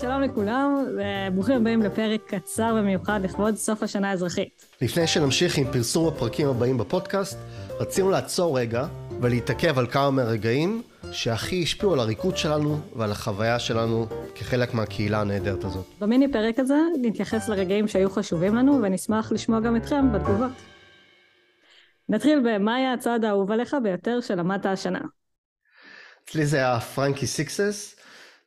שלום לכולם, וברוכים הבאים לפרק קצר ומיוחד לכבוד סוף השנה האזרחית. לפני שנמשיך עם פרסום הפרקים הבאים בפודקאסט, רצינו לעצור רגע ולהתעכב על כמה מהרגעים שהכי השפיעו על הריקוד שלנו ועל החוויה שלנו כחלק מהקהילה הנהדרת הזאת. במיני פרק הזה נתייחס לרגעים שהיו חשובים לנו, ונשמח לשמוע גם אתכם בתגובות. נתחיל במה היה הצעד האהוב עליך ביותר שלמדת השנה. אצלי זה היה Frankie Sixes,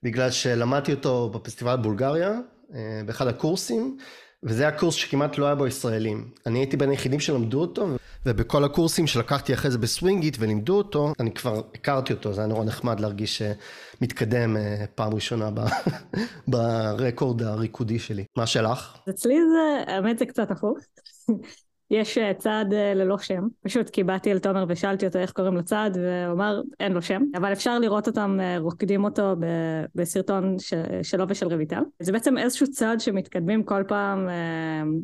בגלל שלמדתי אותו בפסטיבל בולגריה, אה, באחד הקורסים, וזה היה קורס שכמעט לא היה בו ישראלים. אני הייתי בין היחידים שלמדו אותו, ובכל הקורסים שלקחתי אחרי זה בסווינגיט ולימדו אותו, אני כבר הכרתי אותו, זה היה נורא נחמד להרגיש שמתקדם אה, פעם ראשונה ב record הריקודי שלי. מה שלך? אצלי זה, האמת זה קצת הפוך. יש אה, צעד אה, ללא שם, פשוט כי באתי אל תומר ושאלתי אותו איך קוראים לצעד, והוא אמר אין לו שם, אבל אפשר לראות אותם אה, רוקדים אותו בסרטון שלו ושל רויטל. זה בעצם איזשהו צעד שמתקדמים כל פעם,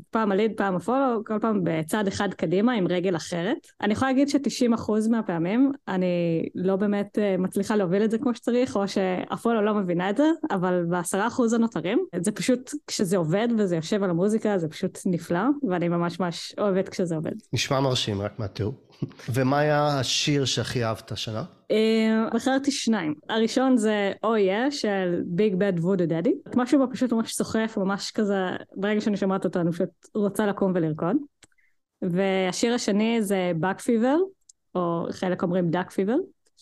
פעם הליד, פעם הפולו, כל פעם בצעד אחד קדימה עם רגל אחרת. אני יכולה להגיד ש-90% מהפעמים אני לא באמת מצליחה להוביל את זה כמו שצריך, או שהפולו לא מבינה את זה, אבל ב-10% הנותרים, זה פשוט, כשזה עובד וזה יושב על המוזיקה, זה פשוט נפלא, ואני ממש ממש אוהבת עובד כשזה עובד. נשמע מרשים, רק מהתיאור. ומה היה השיר שהכי אהבת השנה? אה, בחרתי שניים. הראשון זה Oh Yeah של Big Bad Voodoo Daddy. משהו בו פשוט ממש סוחף, ממש כזה, ברגע שאני שומעת אותו אני פשוט רוצה לקום ולרקוד. והשיר השני זה Bug Fever, או חלק אומרים Duck Fever,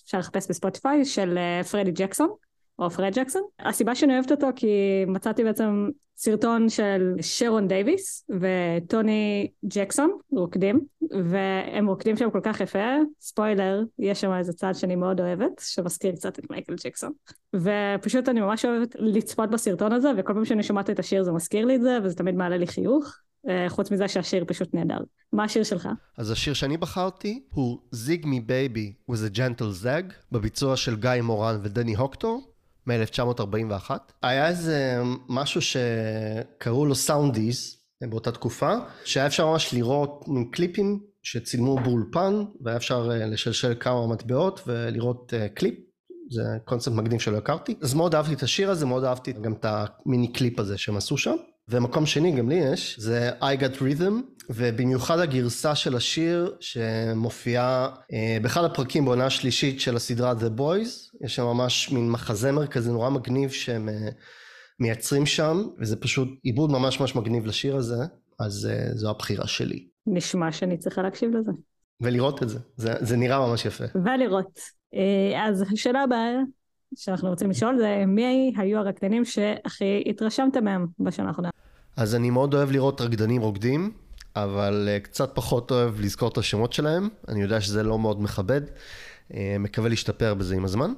אפשר לחפש בספוטיפיי, של פרדי ג'קסון. או פרד ג'קסון. הסיבה שאני אוהבת אותו כי מצאתי בעצם סרטון של שרון דייוויס וטוני ג'קסון רוקדים, והם רוקדים שם כל כך יפה, ספוילר, יש שם איזה צעד שאני מאוד אוהבת, שמזכיר קצת את מייקל ג'קסון. ופשוט אני ממש אוהבת לצפות בסרטון הזה, וכל פעם שאני שומעת את השיר זה מזכיר לי את זה, וזה תמיד מעלה לי חיוך. אה, חוץ מזה שהשיר פשוט נהדר. מה השיר שלך? אז השיר שאני בחרתי הוא Zig Me Baby with a gentle zag, בביצוע של גיא מורן ודני הוקטור, מ-1941. היה איזה משהו שקראו לו Soundies באותה תקופה, שהיה אפשר ממש לראות קליפים שצילמו באולפן, והיה אפשר אה, לשלשל כמה מטבעות ולראות אה, קליפ. זה קונספט מגניב שלא הכרתי. אז מאוד אהבתי את השיר הזה, מאוד אהבתי גם את המיני קליפ הזה שהם עשו שם. ומקום שני, גם לי יש, זה I Got Rhythm, ובמיוחד הגרסה של השיר שמופיעה אה, באחד הפרקים בעונה השלישית של הסדרה The Boys, יש שם ממש מין מחזמר כזה נורא מגניב שהם אה, מייצרים שם, וזה פשוט עיבוד ממש ממש מגניב לשיר הזה, אז אה, זו הבחירה שלי. נשמע שאני צריכה להקשיב לזה. ולראות את זה, זה, זה נראה ממש יפה. ולראות. אה, אז השאלה הבאה שאנחנו רוצים לשאול זה מי היו הרקדנים שהכי התרשמת מהם בשנה האחרונה? אז אני מאוד אוהב לראות רקדנים רוקדים, אבל אה, קצת פחות אוהב לזכור את השמות שלהם. אני יודע שזה לא מאוד מכבד, אה, מקווה להשתפר בזה עם הזמן.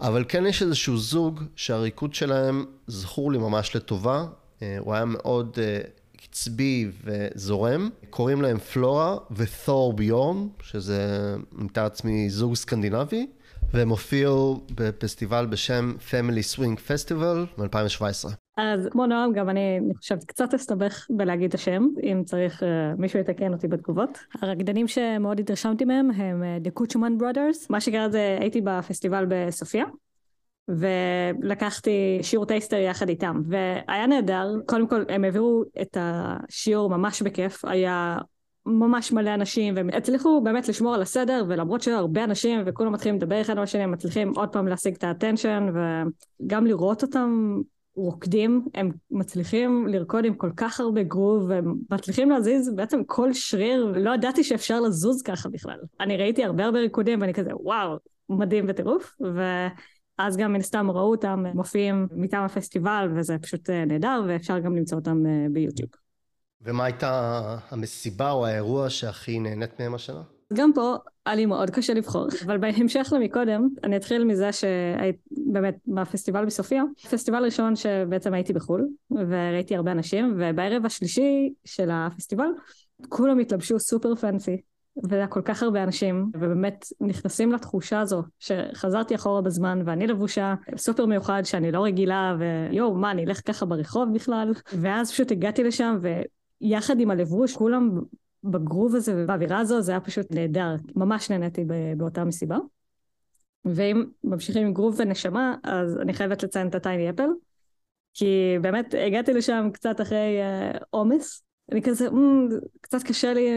אבל כן יש איזשהו זוג שהריקוד שלהם זכור לי ממש לטובה. אה, הוא היה מאוד קצבי וזורם. קוראים להם פלורה ותור ביורן, שזה מתאר עצמי זוג סקנדינבי. והם הופיעו בפסטיבל בשם Family Swing Festival מ-2017. אז כמו נועם, גם אני, אני חושבת קצת אסתבך בלהגיד את השם, אם צריך uh, מישהו יתקן אותי בתגובות. הרקדנים שמאוד התרשמתי מהם הם uh, The Kutchman Brothers. מה שקרה זה הייתי בפסטיבל בסופיה. ולקחתי שיעור טייסטר יחד איתם, והיה נהדר, קודם כל הם העבירו את השיעור ממש בכיף, היה ממש מלא אנשים, והם הצליחו באמת לשמור על הסדר, ולמרות שהיו הרבה אנשים וכולם מתחילים לדבר אחד עם השני, הם מצליחים עוד פעם להשיג את האטנשן, וגם לראות אותם רוקדים, הם מצליחים לרקוד עם כל כך הרבה גרוב, והם מצליחים להזיז בעצם כל שריר, ולא ידעתי שאפשר לזוז ככה בכלל. אני ראיתי הרבה הרבה ריקודים, ואני כזה, וואו, מדהים וטירוף, ואז גם מן הסתם ראו אותם מופיעים מטעם הפסטיבל, וזה פשוט אה, נהדר, ואפשר גם למצוא אותם אה, ביוטיוב. ומה הייתה המסיבה או האירוע שהכי נהנית מהם השנה? גם פה היה לי מאוד קשה לבחור, אבל בהמשך למקודם, אני אתחיל מזה שהיית באמת בפסטיבל בסופיה. פסטיבל ראשון שבעצם הייתי בחו"ל, וראיתי הרבה אנשים, ובערב השלישי של הפסטיבל, כולם התלבשו סופר פנסי, וזה היה כל כך הרבה אנשים, ובאמת נכנסים לתחושה הזו שחזרתי אחורה בזמן ואני לבושה סופר מיוחד שאני לא רגילה, ויואו, מה, אני אלך ככה ברחוב בכלל? ואז פשוט הגעתי לשם, יחד עם הלבוש, כולם בגרוב הזה ובאווירה הזו, זה היה פשוט נהדר. ממש נהניתי באותה מסיבה. ואם ממשיכים עם גרוב ונשמה, אז אני חייבת לציין את הטייני אפל. כי באמת הגעתי לשם קצת אחרי עומס. Uh, אני כזה, mm, קצת קשה לי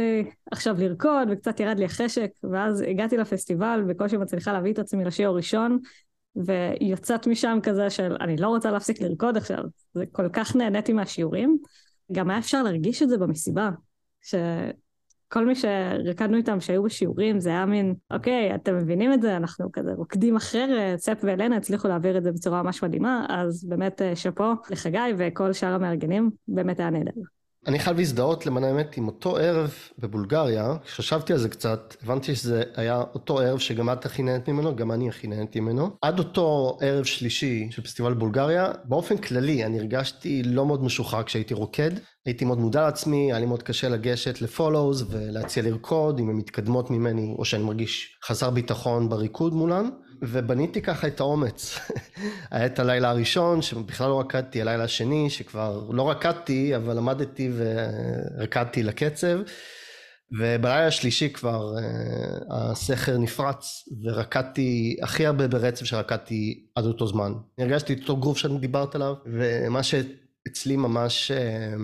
עכשיו לרקוד, וקצת ירד לי החשק, ואז הגעתי לפסטיבל, בקושי מצליחה להביא את עצמי לשיעור הראשון, ויוצאת משם כזה של, אני לא רוצה להפסיק לרקוד עכשיו. זה כל כך נהניתי מהשיעורים. גם היה אפשר להרגיש את זה במסיבה, שכל מי שרקדנו איתם שהיו בשיעורים, זה היה מין, אוקיי, אתם מבינים את זה, אנחנו כזה רוקדים אחרת, ספ ואלנה הצליחו להעביר את זה בצורה ממש מדהימה, אז באמת אה, שאפו לחגי וכל שאר המארגנים, באמת היה נהדר. אני חייב להזדהות למען האמת עם אותו ערב בבולגריה, כשחשבתי על זה קצת, הבנתי שזה היה אותו ערב שגם את הכי נהנית ממנו, גם אני הכי נהניתי ממנו. עד אותו ערב שלישי של פסטיבל בולגריה, באופן כללי אני הרגשתי לא מאוד משוחרר כשהייתי רוקד. הייתי מאוד מודע לעצמי, היה לי מאוד קשה לגשת לפולוז ולהציע לרקוד אם הן מתקדמות ממני, או שאני מרגיש חסר ביטחון בריקוד מולן. ובניתי ככה את האומץ. היה את הלילה הראשון, שבכלל לא רקדתי, הלילה השני, שכבר לא רקדתי, אבל למדתי ורקדתי לקצב. ובלילה השלישי כבר uh, הסכר נפרץ, ורקדתי הכי הרבה ברצף שרקדתי עד אותו זמן. הרגשתי את אותו גרוף שאני דיברת עליו, ומה שאצלי ממש uh,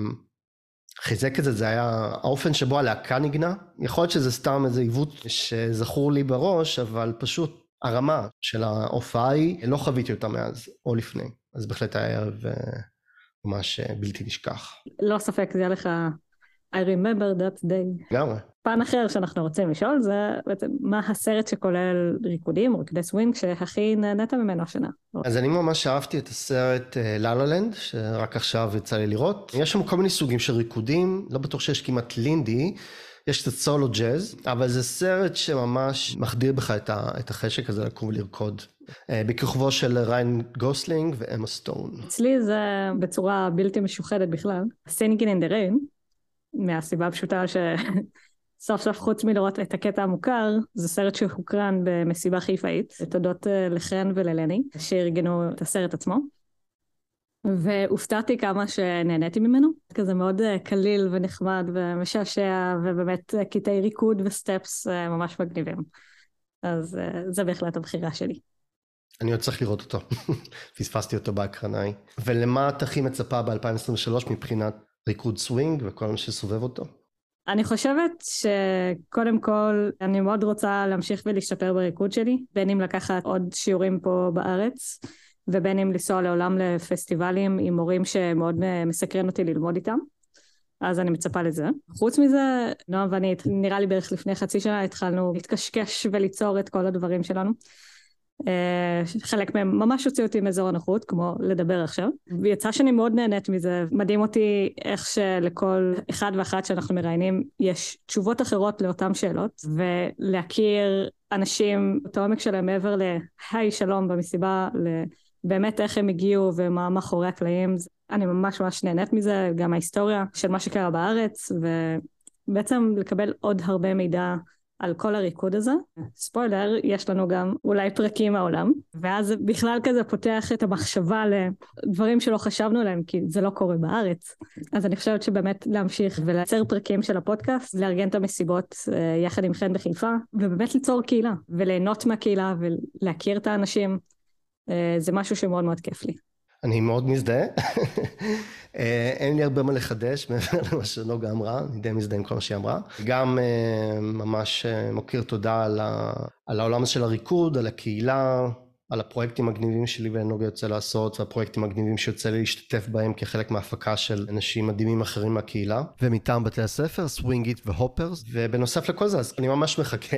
חיזק את זה, זה היה האופן שבו הלהקה נגנה. יכול להיות שזה סתם איזה עיוות שזכור לי בראש, אבל פשוט הרמה של ההופעה היא, לא חוויתי אותה מאז או לפני, אז בהחלט היה ערב אה, ממש אה, בלתי נשכח. ללא ספק, זה היה לך I remember that day. לגמרי. פן אחר שאנחנו רוצים לשאול זה בעצם מה הסרט שכולל ריקודים, ריקודי סווינג, שהכי נהנית ממנו השנה. אז אני ממש אהבתי את הסרט לה לה לנד, שרק עכשיו יצא לי לראות. יש שם כל מיני סוגים של ריקודים, לא בטוח שיש כמעט Lindy. יש קצת סולו ג'אז, אבל זה סרט שממש מחדיר בך את, ה, את החשק הזה לקום ולרקוד. אה, בכוכבו של ריין גוסלינג ואמה סטון. אצלי זה בצורה בלתי משוחדת בכלל. סינגין אין דה ריין, מהסיבה הפשוטה שסוף סוף חוץ מלראות את הקטע המוכר, זה סרט שהוקרן במסיבה חיפאית, תודות אה, לחן וללני, שארגנו את הסרט עצמו. והופתעתי כמה שנהניתי ממנו, כזה מאוד אה, קליל ונחמד ומשעשע, ובאמת אה, קטעי ריקוד וסטפס אה, ממש מגניבים. אז זה בהחלט הבחירה שלי. אני עוד צריך לראות אותו, פספסתי אותו בהקרנה ההיא. ולמה את הכי מצפה ב-2023 מבחינת ריקוד סווינג וכל מה שסובב אותו? אני חושבת שקודם כל אני מאוד רוצה להמשיך ולהשתפר בריקוד שלי, בין אם לקחת עוד שיעורים פה בארץ. ובין אם לנסוע לעולם לפסטיבלים עם מורים שמאוד מסקרן אותי ללמוד איתם. אז אני מצפה לזה. חוץ מזה, נועם ואני, נראה לי בערך לפני חצי שנה התחלנו להתקשקש וליצור את כל הדברים שלנו. אה, חלק מהם ממש הוציאו אותי מאזור הנוחות, כמו לדבר עכשיו. ויצא שאני מאוד נהנית מזה. מדהים אותי איך שלכל אחד ואחת שאנחנו מראיינים יש תשובות אחרות לאותן שאלות, ולהכיר אנשים את העומק שלהם מעבר ל"היי שלום" במסיבה, באמת איך הם הגיעו ומה מאחורי הקלעים. אני ממש ממש נהנית מזה, גם ההיסטוריה של מה שקרה בארץ, ובעצם לקבל עוד הרבה מידע על כל הריקוד הזה. ספוילר, יש לנו גם אולי פרקים מהעולם, ואז בכלל כזה פותח את המחשבה לדברים שלא חשבנו עליהם, כי זה לא קורה בארץ. אז אני חושבת שבאמת להמשיך ולייצר פרקים של הפודקאסט, לארגן את המסיבות אה, יחד עם חן בחיפה, ובאמת ליצור קהילה, וליהנות מהקהילה ולהכיר את האנשים. אה, זה משהו שמאוד מאוד כיף לי. אני מאוד מזדהה. אה, אין לי הרבה מה לחדש מעבר למה שנוגה אמרה, אני די מזדהה עם כל מה שהיא אמרה. גם אה, ממש מוקיר תודה על, ה... על העולם הזה של הריקוד, על הקהילה, על הפרויקטים המגניבים שלי ונוגה יוצא לעשות, והפרויקטים המגניבים שיוצא לי להשתתף בהם כחלק מההפקה של אנשים מדהימים אחרים מהקהילה. ומטעם בתי הספר, סווינגיט והופרס. ובנוסף לכל זה, אז אני ממש מחכה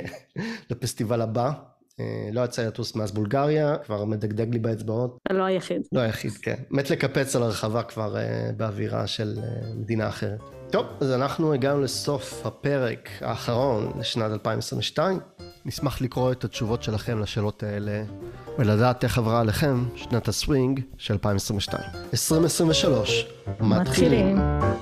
לפסטיבל הבא. אה, לא יצא לטוס מאז בולגריה, כבר מדגדג לי באצבעות. אתה לא היחיד. לא היחיד, כן. מת לקפץ על הרחבה כבר אה, באווירה של אה, מדינה אחרת. טוב, אז אנחנו הגענו לסוף הפרק האחרון לשנת 2022. נשמח לקרוא את התשובות שלכם לשאלות האלה, ולדעת איך עברה עליכם שנת הסווינג של 2022. 2023, מתחילים. מתחילים.